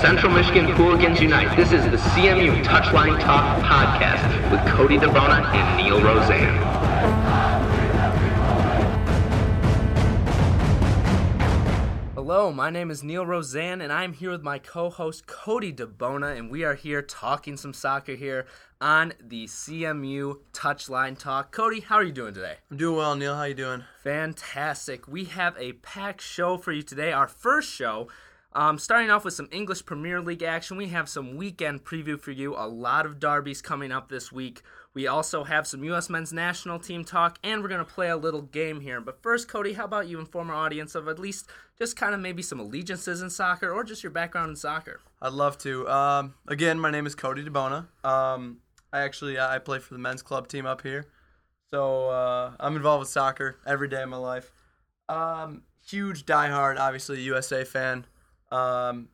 Central Michigan Hooligans Unite. This is the CMU Touchline Talk podcast with Cody DeBona and Neil Roseanne. Hello, my name is Neil Roseanne, and I'm here with my co-host Cody DeBona, and we are here talking some soccer here on the CMU Touchline Talk. Cody, how are you doing today? I'm doing well, Neil. How are you doing? Fantastic. We have a packed show for you today. Our first show um, starting off with some English Premier League action, we have some weekend preview for you. A lot of derbies coming up this week. We also have some U.S. men's national team talk, and we're going to play a little game here. But first, Cody, how about you inform our audience of at least just kind of maybe some allegiances in soccer or just your background in soccer? I'd love to. Um, again, my name is Cody DeBona. Um, I actually I play for the men's club team up here, so uh, I'm involved with soccer every day of my life. Um, huge diehard, obviously USA fan. Um,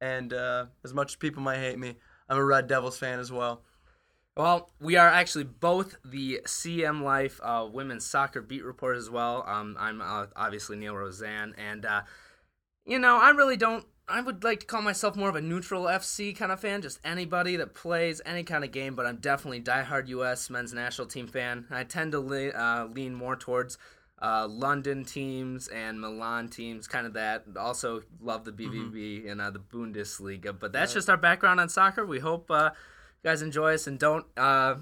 and uh, as much as people might hate me, I'm a Red Devils fan as well. Well, we are actually both the CM Life uh, women's soccer beat report as well. Um, I'm uh, obviously Neil Roseanne, and uh, you know I really don't. I would like to call myself more of a neutral FC kind of fan, just anybody that plays any kind of game. But I'm definitely diehard U.S. men's national team fan. I tend to le- uh, lean more towards uh, London teams and Milan teams, kind of that. Also love the BVB mm-hmm. and uh, the Bundesliga. But that's just our background on soccer. We hope uh, you guys enjoy us and don't uh,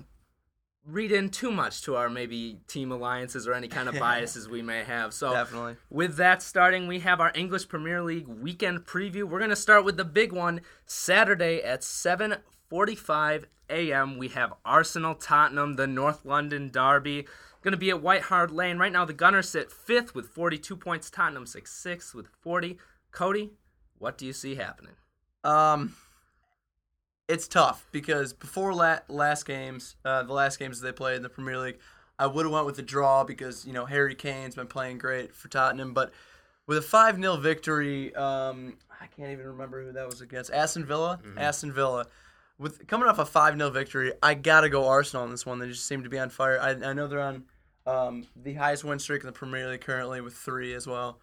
read in too much to our maybe team alliances or any kind of biases we may have. So definitely. With that starting, we have our English Premier League weekend preview. We're going to start with the big one Saturday at 7:45 a.m. We have Arsenal Tottenham, the North London derby going to be at White Hart Lane. Right now, the Gunners sit fifth with 42 points. Tottenham six sixth with 40. Cody, what do you see happening? Um, it's tough because before la- last games, uh, the last games they played in the Premier League, I would have went with the draw because you know Harry Kane's been playing great for Tottenham, but with a five 0 victory, um, I can't even remember who that was against. Aston Villa. Mm-hmm. Aston Villa with coming off a 5 0 victory, I got to go Arsenal on this one. They just seem to be on fire. I, I know they're on um, the highest win streak in the Premier League currently with three as well.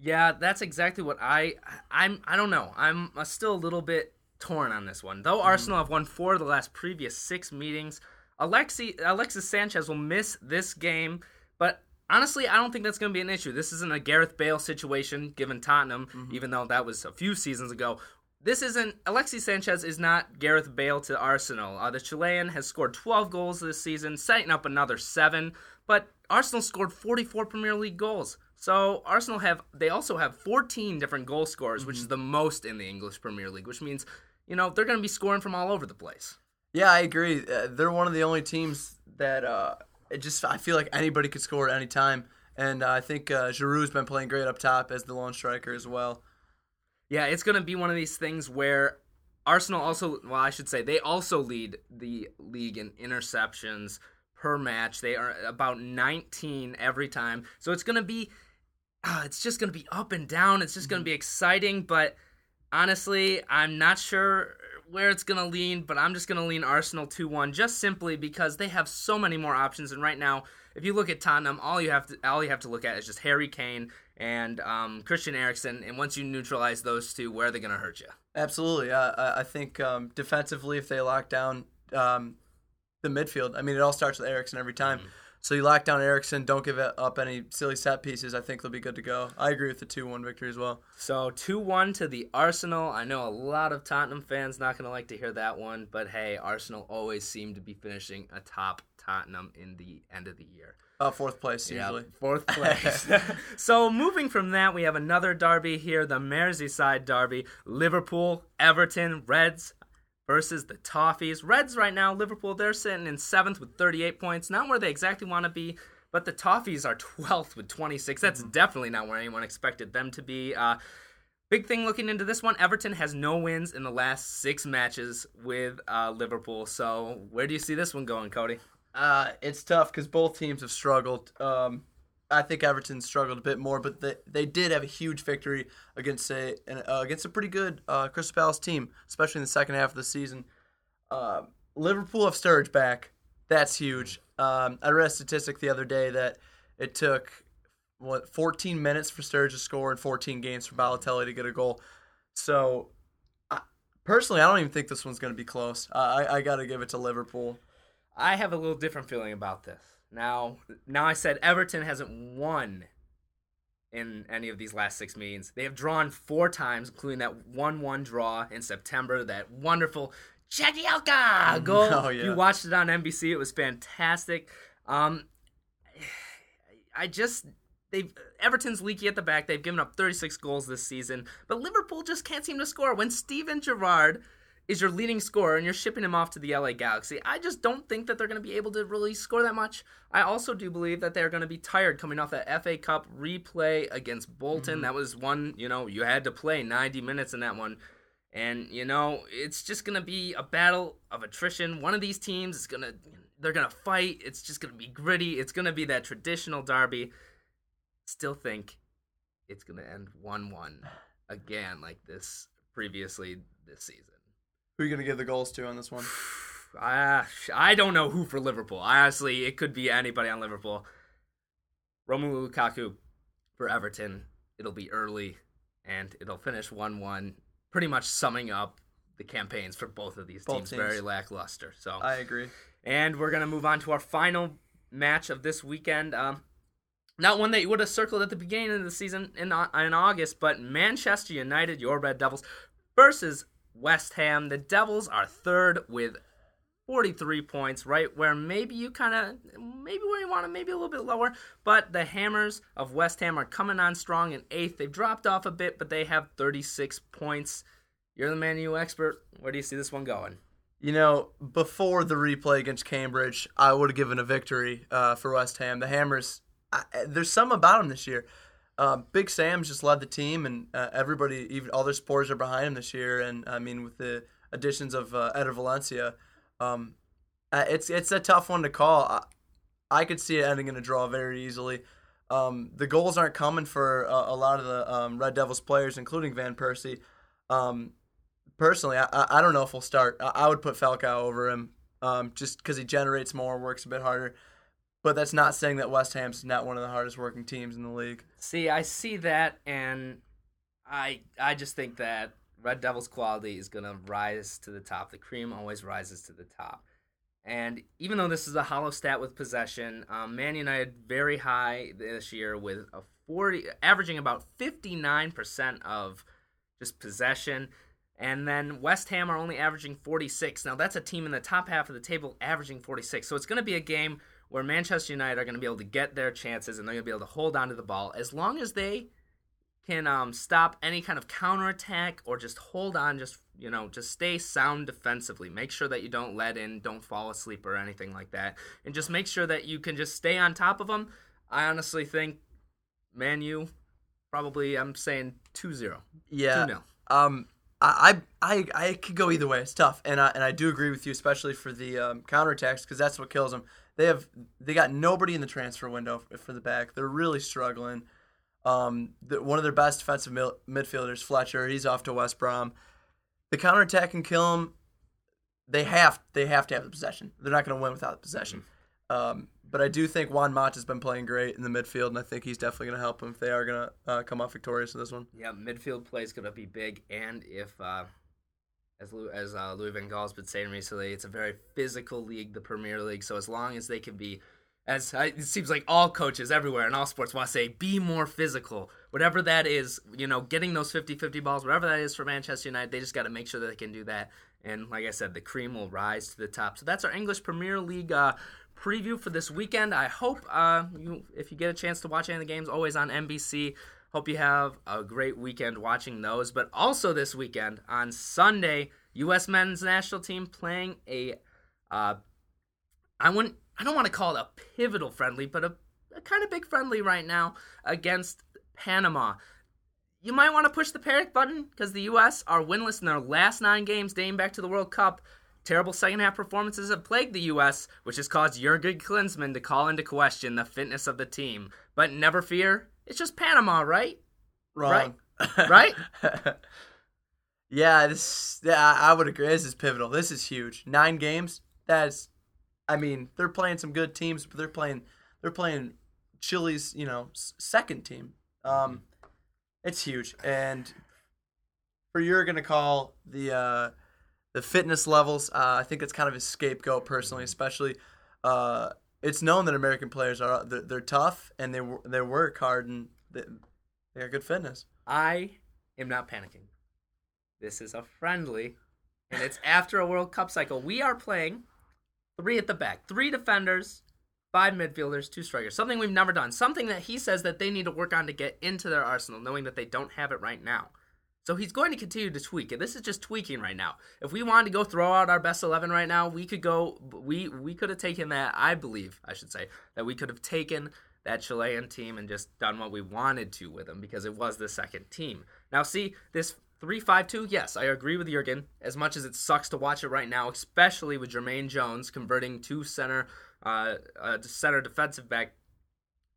Yeah, that's exactly what I I'm I don't know. I'm still a little bit torn on this one. Though mm. Arsenal have won four of the last previous six meetings, Alexi Alexis Sanchez will miss this game, but honestly, I don't think that's going to be an issue. This isn't a Gareth Bale situation given Tottenham, mm-hmm. even though that was a few seasons ago this isn't Alexis Sanchez is not Gareth Bale to Arsenal. Uh, the Chilean has scored 12 goals this season, setting up another seven. But Arsenal scored 44 Premier League goals. So Arsenal have they also have 14 different goal scorers, mm-hmm. which is the most in the English Premier League, which means you know they're going to be scoring from all over the place. Yeah, I agree. Uh, they're one of the only teams that uh, it just I feel like anybody could score at any time, and uh, I think uh, Giroud's been playing great up top as the lone striker as well. Yeah, it's going to be one of these things where Arsenal also, well, I should say, they also lead the league in interceptions per match. They are about 19 every time. So it's going to be, uh, it's just going to be up and down. It's just going to be exciting. But honestly, I'm not sure where it's going to lean, but I'm just going to lean Arsenal 2 1 just simply because they have so many more options. And right now, if you look at Tottenham, all you have to all you have to look at is just Harry Kane and um, Christian Eriksen. And once you neutralize those two, where are they going to hurt you? Absolutely. Uh, I think um, defensively, if they lock down um, the midfield, I mean, it all starts with Eriksen every time. Mm-hmm. So you lock down Eriksen, don't give up any silly set pieces. I think they'll be good to go. I agree with the two-one victory as well. So two-one to the Arsenal. I know a lot of Tottenham fans not going to like to hear that one, but hey, Arsenal always seem to be finishing atop Tottenham in the end of the year. Uh, fourth place usually. Yep, fourth place. so moving from that, we have another derby here, the Merseyside derby. Liverpool, Everton, Reds versus the Toffees. Reds right now, Liverpool, they're sitting in seventh with 38 points. Not where they exactly want to be, but the Toffees are 12th with 26. That's mm-hmm. definitely not where anyone expected them to be. Uh, Big thing looking into this one Everton has no wins in the last six matches with uh, Liverpool. So, where do you see this one going, Cody? Uh, it's tough because both teams have struggled. Um, I think Everton struggled a bit more, but they, they did have a huge victory against a uh, against a pretty good uh, Crystal Palace team, especially in the second half of the season. Uh, Liverpool have Sturridge back. That's huge. Um, I read a statistic the other day that It took what 14 minutes for Sturridge to score and 14 games for Balotelli to get a goal. So, I, personally, I don't even think this one's going to be close. I, I got to give it to Liverpool. I have a little different feeling about this. Now, now I said Everton hasn't won in any of these last six meetings. They have drawn four times, including that one-one draw in September. That wonderful Jagielka goal. Oh, yeah. You watched it on NBC. It was fantastic. Um, I just they've Everton's leaky at the back. They've given up 36 goals this season, but Liverpool just can't seem to score. When Steven Gerrard is your leading scorer and you're shipping him off to the LA Galaxy, I just don't think that they're going to be able to really score that much. I also do believe that they're going to be tired coming off that FA Cup replay against Bolton. Mm-hmm. That was one, you know, you had to play 90 minutes in that one. And you know, it's just going to be a battle of attrition. One of these teams is going to they're going to fight. It's just going to be gritty. It's going to be that traditional derby still think it's going to end 1 1 again, like this previously this season. Who are you going to give the goals to on this one? I, I don't know who for Liverpool. Honestly, it could be anybody on Liverpool. Romelu Lukaku for Everton. It'll be early and it'll finish 1 1, pretty much summing up the campaigns for both of these Both teams. teams. Very lackluster. So I agree. and we're going to move on to our final match of this weekend. Um, not one that you would have circled at the beginning of the season in, in August, but Manchester United, your Red Devils, versus West Ham. The Devils are third with 43 points, right where maybe you kind of, maybe where you want to, maybe a little bit lower. But the Hammers of West Ham are coming on strong in eighth. They've dropped off a bit, but they have 36 points. You're the Man U expert. Where do you see this one going? You know, before the replay against Cambridge, I would have given a victory uh, for West Ham. The Hammers, I, there's some about them this year. Uh, Big Sam's just led the team, and uh, everybody, even all their supporters, are behind him this year. And I mean, with the additions of uh, Valencia, um, uh, it's it's a tough one to call. I, I could see it ending in a draw very easily. Um, the goals aren't coming for a, lot of the um, Red Devils players, including Van Persie. Um, personally, I, I I don't know if we'll start. I, I would put Falcao over him, um, just because he generates more, works a bit harder. But that's not saying that West Ham's not one of the hardest working teams in the league. See, I see that, and I I just think that Red Devils' quality is gonna rise to the top. The cream always rises to the top. And even though this is a hollow stat with possession, um, Man United very high this year with a forty, averaging about fifty nine percent of just possession. And then West Ham are only averaging 46. Now, that's a team in the top half of the table averaging 46. So it's going to be a game where Manchester United are going to be able to get their chances and they're going to be able to hold on to the ball as long as they can um, stop any kind of counterattack or just hold on, just, you know, just stay sound defensively. Make sure that you don't let in, don't fall asleep or anything like that. And just make sure that you can just stay on top of them. I honestly think Man U, probably, I'm saying 2 0. Yeah. 2 0. Um, I, I I could go either way. It's tough, and I and I do agree with you, especially for the um, counterattacks, because that's what kills them. They have they got nobody in the transfer window f- for the back. They're really struggling. Um, the, one of their best defensive mil- midfielders, Fletcher, he's off to West Brom. The counterattack can kill them. They have they have to have the possession. They're not going to win without the possession. Um, but I do think Juan Mata has been playing great in the midfield, and I think he's definitely going to help them if they are going to uh, come off victorious in this one. Yeah, midfield play is going to be big, and if, uh, as Lou, as uh, Louis Van Gaal's been saying recently, it's a very physical league, the Premier League. So as long as they can be, as I, it seems like all coaches everywhere in all sports want to say, be more physical. Whatever that is, you know, getting those 50-50 balls, whatever that is for Manchester United, they just got to make sure that they can do that. And like I said, the cream will rise to the top. So that's our English Premier League uh, preview for this weekend. I hope uh, you, if you get a chance to watch any of the games, always on NBC. Hope you have a great weekend watching those. But also this weekend on Sunday, U.S. men's national team playing a, uh, I wouldn't, I don't want to call it a pivotal friendly, but a, a kind of big friendly right now against Panama. You might want to push the panic button because the U.S. are winless in their last nine games dating back to the World Cup. Terrible second half performances have plagued the U.S., which has caused Jurgen Klinsmann to call into question the fitness of the team. But never fear, it's just Panama, right? Wrong. Right? yeah, this. Yeah, I I would agree. This is pivotal. This is huge. Nine games. That's. I mean, they're playing some good teams, but they're playing. They're playing Chile's you know second team. Um, it's huge, and for Jurgen to call the uh, the fitness levels, uh, I think it's kind of a scapegoat personally, especially. Uh, it's known that American players are they're, they're tough and they they work hard and they, they got good fitness. I am not panicking. This is a friendly, and it's after a World Cup cycle. We are playing three at the back, three defenders, five midfielders, two strikers. Something we've never done. Something that he says that they need to work on to get into their arsenal, knowing that they don't have it right now. So he's going to continue to tweak and This is just tweaking right now. If we wanted to go throw out our best eleven right now, we could go. We we could have taken that. I believe I should say that we could have taken that Chilean team and just done what we wanted to with them because it was the second team. Now see this. 3-5-2, yes, I agree with Jurgen. As much as it sucks to watch it right now, especially with Jermaine Jones converting to center, uh, uh, center defensive back.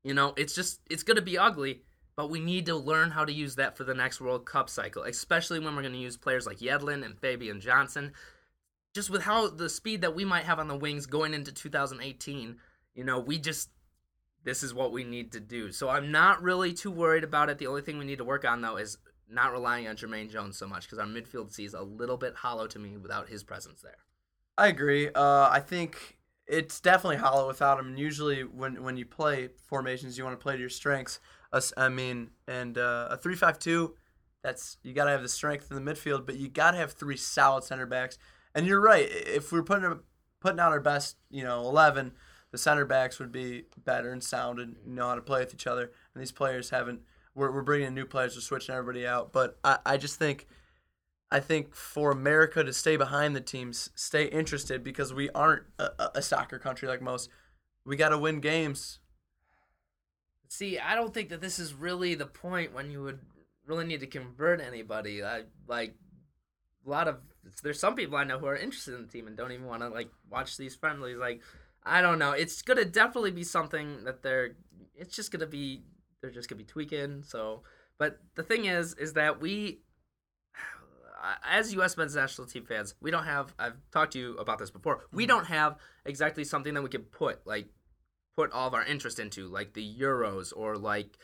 You know, it's just it's going to be ugly but we need to learn how to use that for the next World Cup cycle, especially when we're going to use players like Yedlin and Fabian Johnson. Just with how the speed that we might have on the wings going into 2018, you know, we just this is what we need to do. So I'm not really too worried about it. The only thing we need to work on though is not relying on Jermaine Jones so much because our midfield sees a little bit hollow to me without his presence there. I agree. Uh, I think it's definitely hollow without him. And usually, when when you play formations, you want to play to your strengths. Us, I mean, and uh, a three-five-two. That's you got to have the strength in the midfield, but you got to have three solid center backs. And you're right. If we're putting putting out our best, you know, eleven, the center backs would be better and sound and know how to play with each other. And these players haven't. We're, we're bringing in new players, we're switching everybody out. But I, I just think I think for America to stay behind the teams, stay interested because we aren't a, a soccer country like most. We got to win games. See, I don't think that this is really the point when you would really need to convert anybody. I like a lot of there's some people I know who are interested in the team and don't even want to like watch these friendlies. Like I don't know. It's gonna definitely be something that they're. It's just gonna be they're just gonna be tweaking. So, but the thing is, is that we as U.S. men's national team fans, we don't have. I've talked to you about this before. We mm-hmm. don't have exactly something that we can put like put all of our interest into, like the Euros or like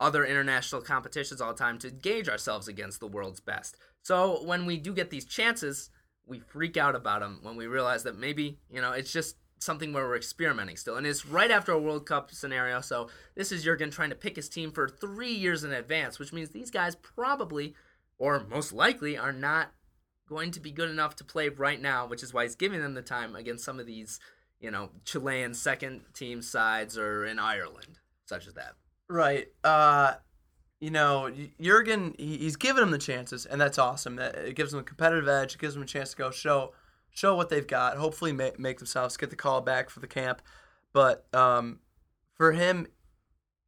other international competitions all the time to gauge ourselves against the world's best. So when we do get these chances, we freak out about them when we realize that maybe you know it's just something where we're experimenting still, and it's right after a World Cup scenario. So this is Jurgen trying to pick his team for three years in advance, which means these guys probably or most likely are not going to be good enough to play right now, which is why he's giving them the time against some of these, you know, Chilean second team sides or in Ireland, such as that. Right. Uh, you know, Jurgen, he's giving them the chances, and that's awesome. That it gives them a competitive edge. It gives them a chance to go show show what they've got. Hopefully, make, make themselves get the call back for the camp. But um, for him,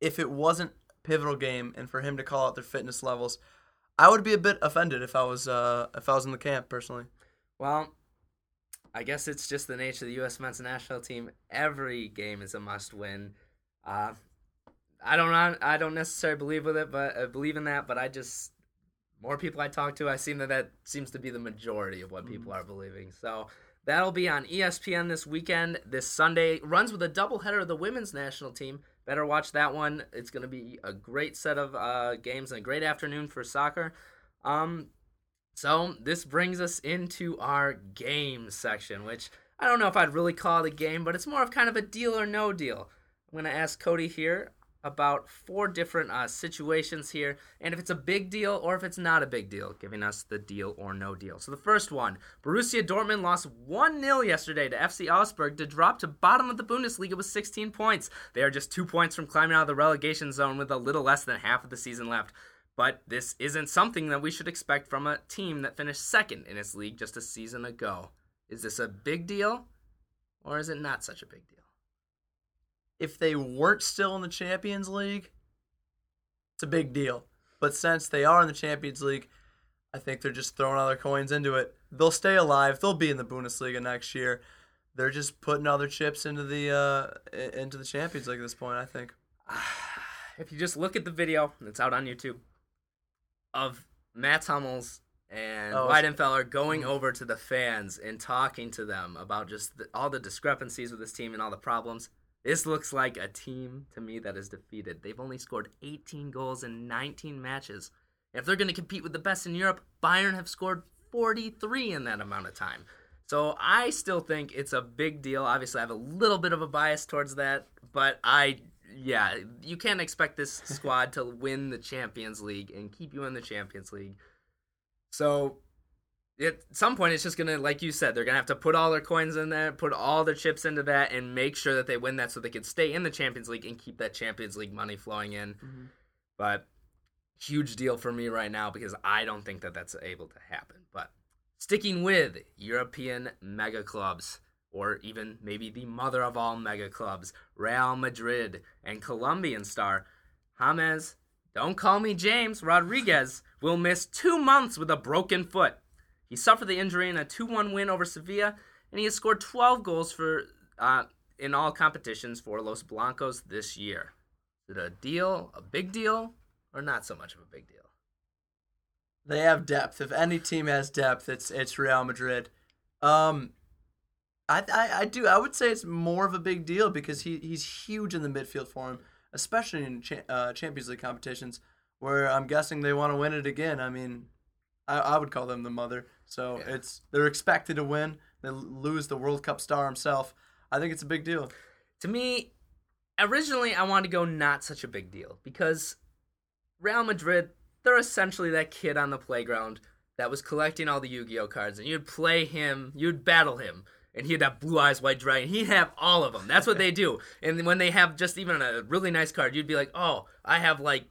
if it wasn't pivotal game, and for him to call out their fitness levels, I would be a bit offended if I was uh, if I was in the camp personally. Well, I guess it's just the nature of the U.S. men's national team. Every game is a must-win. Uh, I don't I don't necessarily believe with it, but uh, believe in that. But I just more people I talk to, I seem that that seems to be the majority of what people are believing. So that'll be on ESPN this weekend. This Sunday runs with a doubleheader of the women's national team. Better watch that one. It's going to be a great set of uh, games and a great afternoon for soccer. Um, so this brings us into our game section, which I don't know if I'd really call it a game, but it's more of kind of a deal or no deal. I'm going to ask Cody here about four different uh, situations here, and if it's a big deal or if it's not a big deal, giving us the deal or no deal. So the first one, Borussia Dortmund lost 1-0 yesterday to FC Augsburg to drop to bottom of the Bundesliga with 16 points. They are just two points from climbing out of the relegation zone with a little less than half of the season left. But this isn't something that we should expect from a team that finished second in its league just a season ago. Is this a big deal, or is it not such a big deal? if they weren't still in the Champions League, it's a big deal. But since they are in the Champions League, I think they're just throwing all their coins into it. They'll stay alive. They'll be in the Bundesliga next year. They're just putting all their chips into the uh, into the Champions League at this point. I think. If you just look at the video, it's out on YouTube, of Matt Hummels and Oh, Weidenfeller going mm. over to the fans and talking to them about just the, all the discrepancies with this team and all the problems. This looks like a team to me that is defeated. They've only scored 18 goals in 19 matches. If they're going to compete with the best in Europe, Bayern have scored 43 in that amount of time. So I still think it's a big deal. Obviously, I have a little bit of a bias towards that, but I, yeah, you can't expect this squad to win the Champions League and keep you in the Champions League. So at some point, it's just gonna, like you said, they're gonna have to put all their coins in there, put all their chips into that, and make sure that they win that so they can stay in the Champions League and keep that Champions League money flowing in. Mm-hmm. But huge deal for me right now because I don't think that that's able to happen. But Sticking with European mega clubs, or even maybe the mother of all mega clubs, Real Madrid and Colombian star James, don't call me James, Rodriguez, will miss two months with a broken foot. He suffered the injury in a 2 1 win over Sevilla, and he has scored 12 goals for uh, in all competitions for Los Blancos this year. Is it a deal, a big deal, or not so much of a big deal? They have depth. If any team has depth, it's it's Real Madrid. Um, I, I, I do I would say it's more of a big deal because he he's huge in the midfield for him, especially in cha- uh, Champions League competitions where I'm guessing they want to win it again. I mean, I, I would call them the mother. So yeah. it's they're expected to win. They lose the World Cup star himself. I think it's a big deal. To me, originally I wanted to go not such a big deal because Real Madrid they're essentially that kid on the playground that was collecting all the Yu-Gi-Oh cards, and you'd play him, you'd battle him, and he'd have blue eyes, white dragon. He'd have all of them. That's what they do. And when they have just even a really nice card, you'd be like, oh, I have like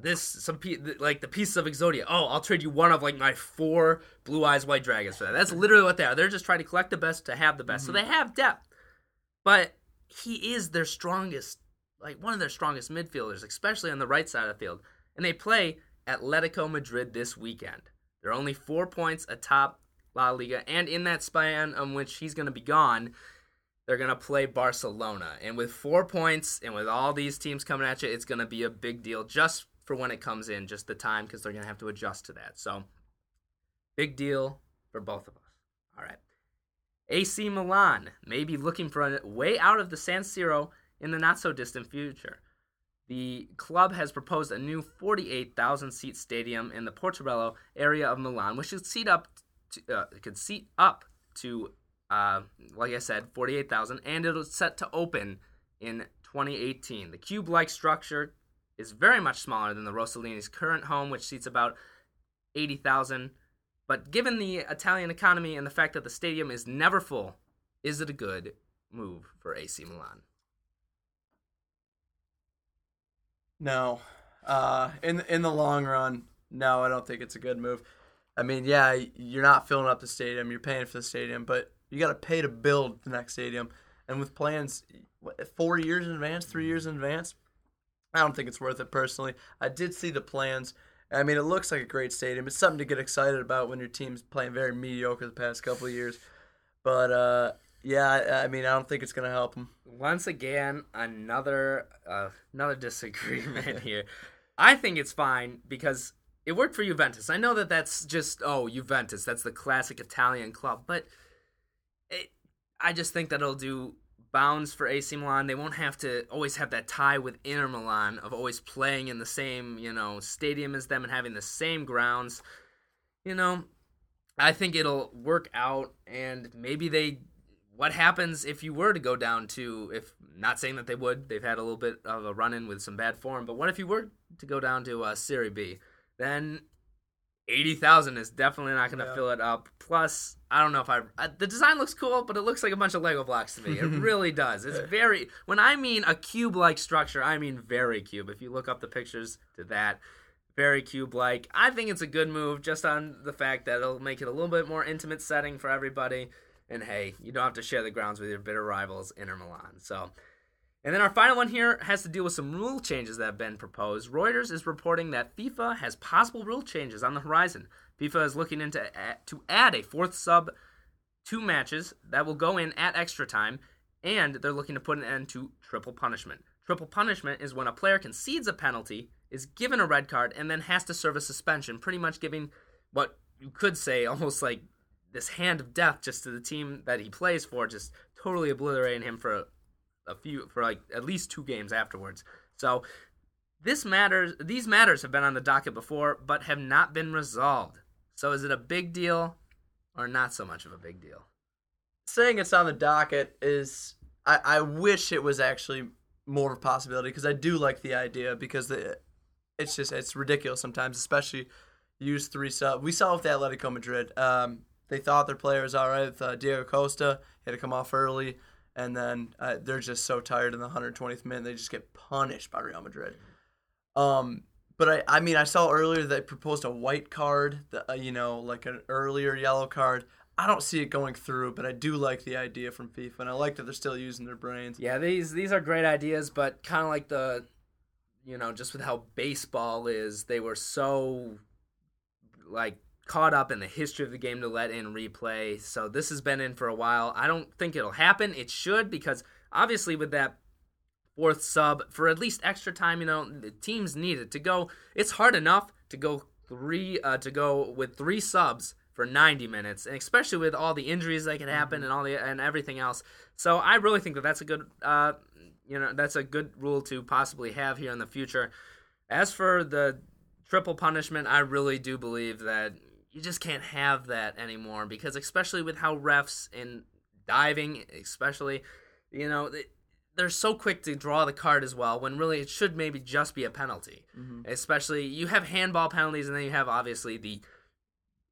this some like the pieces of Exodia. Oh, I'll trade you one of like my four blue eyes, white dragons for that. That's literally what they are. They're just trying to collect the best to have the best. Mm-hmm. So they have depth, but he is their strongest, like one of their strongest midfielders, especially on the right side of the field. And they play Atletico Madrid this weekend. They're only four points atop La Liga, and in that span on which he's going to be gone, they're going to play Barcelona. And with four points and with all these teams coming at you, it's going to be a big deal just for when it comes in, just the time, because they're going to have to adjust to that. So, big deal for both of us. All right. AC Milan may be looking for a way out of the San Siro in the not so distant future. The club has proposed a new 48,000 seat stadium in the Portello area of Milan, which should seat up to, uh, could seat up to, uh, like I said, 48,000, and it was set to open in 2018. The cube-like structure is very much smaller than the Rossoneri's current home, which seats about 80,000. But given the Italian economy and the fact that the stadium is never full, is it a good move for AC Milan? No. Uh, in in the long run, no, I don't think it's a good move. I mean, yeah, you're not filling up the stadium, you're paying for the stadium, but you got to pay to build the next stadium. And with plans what, four years in advance, three years in advance, I don't think it's worth it personally. I did see the plans. I mean, it looks like a great stadium. It's something to get excited about when your team's playing very mediocre the past couple of years. But uh, yeah, I, mean, I don't think it's gonna help them. Once again, another uh, another disagreement here. I think it's fine because it worked for Juventus. I know that that's just oh Juventus, that's the classic Italian club, but it, I just think that it'll do bounds for AC Milan. They won't have to always have that tie with Inter Milan of always playing in the same you know stadium as them and having the same grounds. You know, I think it'll work out, and maybe they what happens if you were to go down to if not saying that they would they've had a little bit of a run in with some bad form but what if you were to go down to uh, Serie B then 80,000 is definitely not going to yeah. fill it up. Plus I don't know if I, I the design looks cool but it looks like a bunch of Lego blocks to me. It really does. It's very when I mean a cube like structure I mean very cube. If you look up the pictures to that very cube like I think it's a good move just on the fact that it'll make it a little bit more intimate setting for everybody. And hey, you don't have to share the grounds with your bitter rivals, Inter Milan. So, and then our final one here has to deal with some rule changes that have been proposed. Reuters is reporting that FIFA has possible rule changes on the horizon. FIFA is looking into to add a fourth sub, two matches that will go in at extra time, and they're looking to put an end to triple punishment. Triple punishment is when a player concedes a penalty, is given a red card, and then has to serve a suspension, pretty much giving what you could say almost like this hand of death just to the team that he plays for, just totally obliterating him for a few for like at least two games afterwards. So this matters. These matters have been on the docket before, but have not been resolved. So is it a big deal or not so much of a big deal? Saying it's on the docket is I, I wish it was actually more of a possibility because I do like the idea because the, it's just it's ridiculous sometimes, especially use three sub. We saw with the Atletico Madrid. Um, they thought their player was all right with uh, Diego Costa. He had to come off early, and then uh, they're just so tired in the 120th minute. They just get punished by Real Madrid. Um, but I, I mean, I saw earlier they proposed a white card, the, uh, you know, like an earlier yellow card. I don't see it going through, but I do like the idea from FIFA, and I like that they're still using their brains. Yeah, these these are great ideas, but kind of like the, you know, just with how baseball is, they were so, like caught up in the history of the game to let in replay. So this has been in for a while. I don't think it'll happen. It should because obviously with that fourth sub for at least extra time, you know, the teams need it to go. It's hard enough to go three uh, to go with three subs for 90 minutes, and especially with all the injuries that can happen and all the and everything else. So I really think that that's a good, uh, you know, that's a good rule to possibly have here in the future. As for the triple punishment, I really do believe that you just can't have that anymore because especially with how refs in diving, especially, you know, they're so quick to draw the card as well when really it should maybe just be a penalty. Mm-hmm. Especially you have handball penalties and then you have obviously the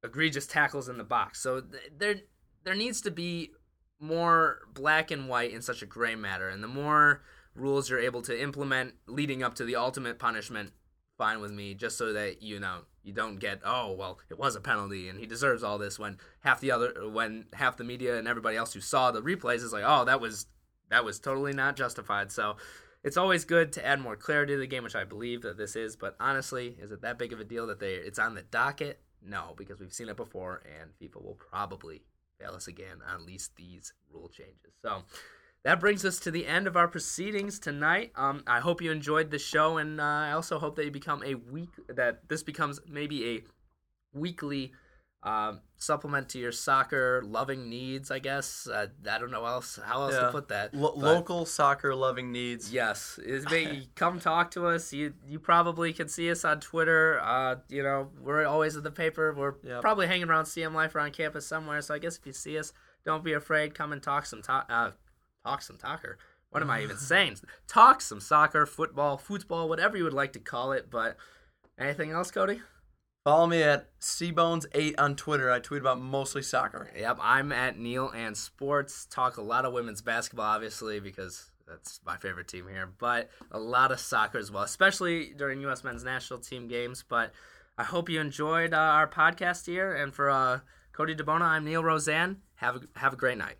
egregious tackles in the box. So there there needs to be more black and white in such a gray matter and the more rules you're able to implement leading up to the ultimate punishment fine with me just so that you know you don't get oh well it was a penalty and he deserves all this when half the other when half the media and everybody else who saw the replays is like oh that was that was totally not justified. So it's always good to add more clarity to the game which i believe that this is. But honestly is it that big of a deal that they it's on the docket? No because we've seen it before and fifa will probably fail us again on at least these rule changes. So that brings us to the end of our proceedings tonight. Um, I hope you enjoyed the show, and uh, I also hope that you become a week that this becomes maybe a weekly um, supplement to your soccer loving needs. I guess uh, I don't know else how else yeah. to put that. Lo- local soccer loving needs. Yes, come talk to us. You you probably can see us on Twitter. Uh, you know we're always in the paper. We're yep. probably hanging around CM Life or on campus somewhere. So I guess if you see us, don't be afraid. Come and talk some talk. Talk some soccer. What am I even saying? Talk some soccer, football, football, whatever you would like to call it. But anything else, Cody? Follow me at cbones8 on Twitter. I tweet about mostly soccer. Yep, I'm at Neil and Sports. Talk a lot of women's basketball, obviously, because that's my favorite team here. But a lot of soccer as well, especially during U.S. men's national team games. But I hope you enjoyed uh, our podcast here. And for uh, Cody DeBona, I'm Neil Roseanne. Have a, have a great night.